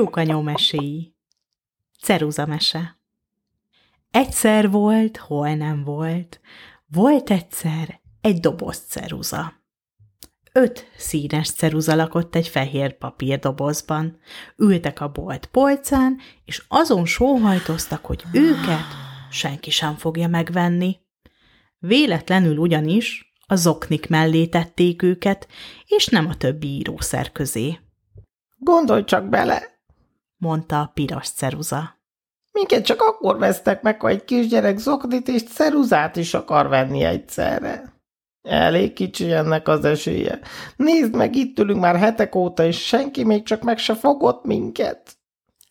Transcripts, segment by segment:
Tyúkanyó meséi. Ceruza mese. Egyszer volt, hol nem volt. Volt egyszer egy doboz ceruza. Öt színes ceruza lakott egy fehér papírdobozban. Ültek a bolt polcán, és azon sóhajtoztak, hogy őket senki sem fogja megvenni. Véletlenül ugyanis a zoknik mellé tették őket, és nem a többi írószer közé. Gondolj csak bele, mondta a piros ceruza. Minket csak akkor vesztek meg, ha egy kisgyerek zoknit és ceruzát is akar venni egyszerre. Elég kicsi ennek az esélye. Nézd meg, itt ülünk már hetek óta, és senki még csak meg se fogott minket.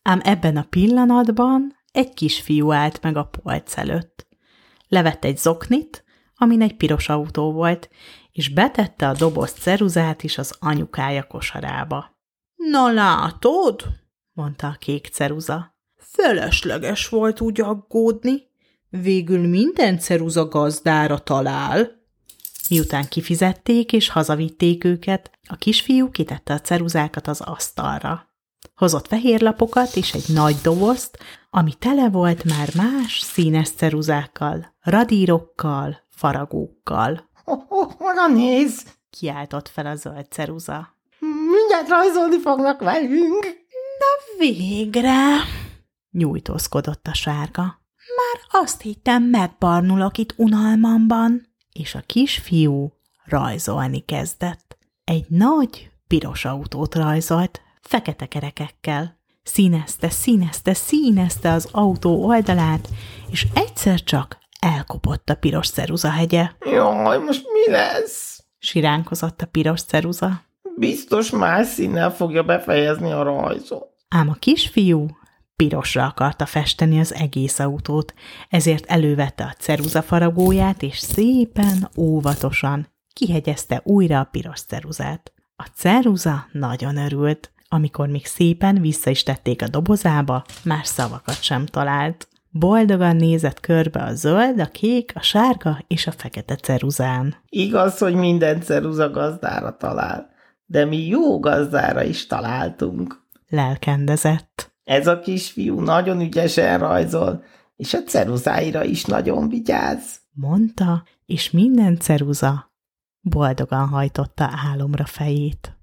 Ám ebben a pillanatban egy kisfiú állt meg a polc előtt. Levett egy zoknit, amin egy piros autó volt, és betette a doboz ceruzát is az anyukája kosarába. – Na látod? – mondta a kék ceruza. – Felesleges volt úgy aggódni. Végül minden ceruza gazdára talál. Miután kifizették és hazavitték őket, a kisfiú kitette a ceruzákat az asztalra. Hozott fehér lapokat és egy nagy dobozt, ami tele volt már más színes ceruzákkal, radírokkal, faragókkal. Oh, oh, néz! Kiáltott fel a zöld ceruza. Mindjárt rajzolni fognak velünk. Na végre! Nyújtózkodott a sárga. Már azt hittem, megbarnulok itt unalmamban. És a kisfiú rajzolni kezdett. Egy nagy, piros autót rajzolt, fekete kerekekkel. Színezte, színezte, színezte az autó oldalát, és egyszer csak elkopott a piros hegye. Jaj, most mi lesz? Siránkozott a piros ceruza. Biztos más színnel fogja befejezni a rajzot. Ám a kisfiú pirosra akarta festeni az egész autót, ezért elővette a ceruza faragóját, és szépen, óvatosan kihegyezte újra a piros ceruzát. A ceruza nagyon örült, amikor még szépen vissza is tették a dobozába, már szavakat sem talált. Boldogan nézett körbe a zöld, a kék, a sárga és a fekete ceruzán. Igaz, hogy minden ceruza gazdára talál, de mi jó gazdára is találtunk. Lelkendezett. Ez a kisfiú nagyon ügyesen rajzol, és a ceruzáira is nagyon vigyáz. Mondta, és minden ceruza boldogan hajtotta álomra fejét.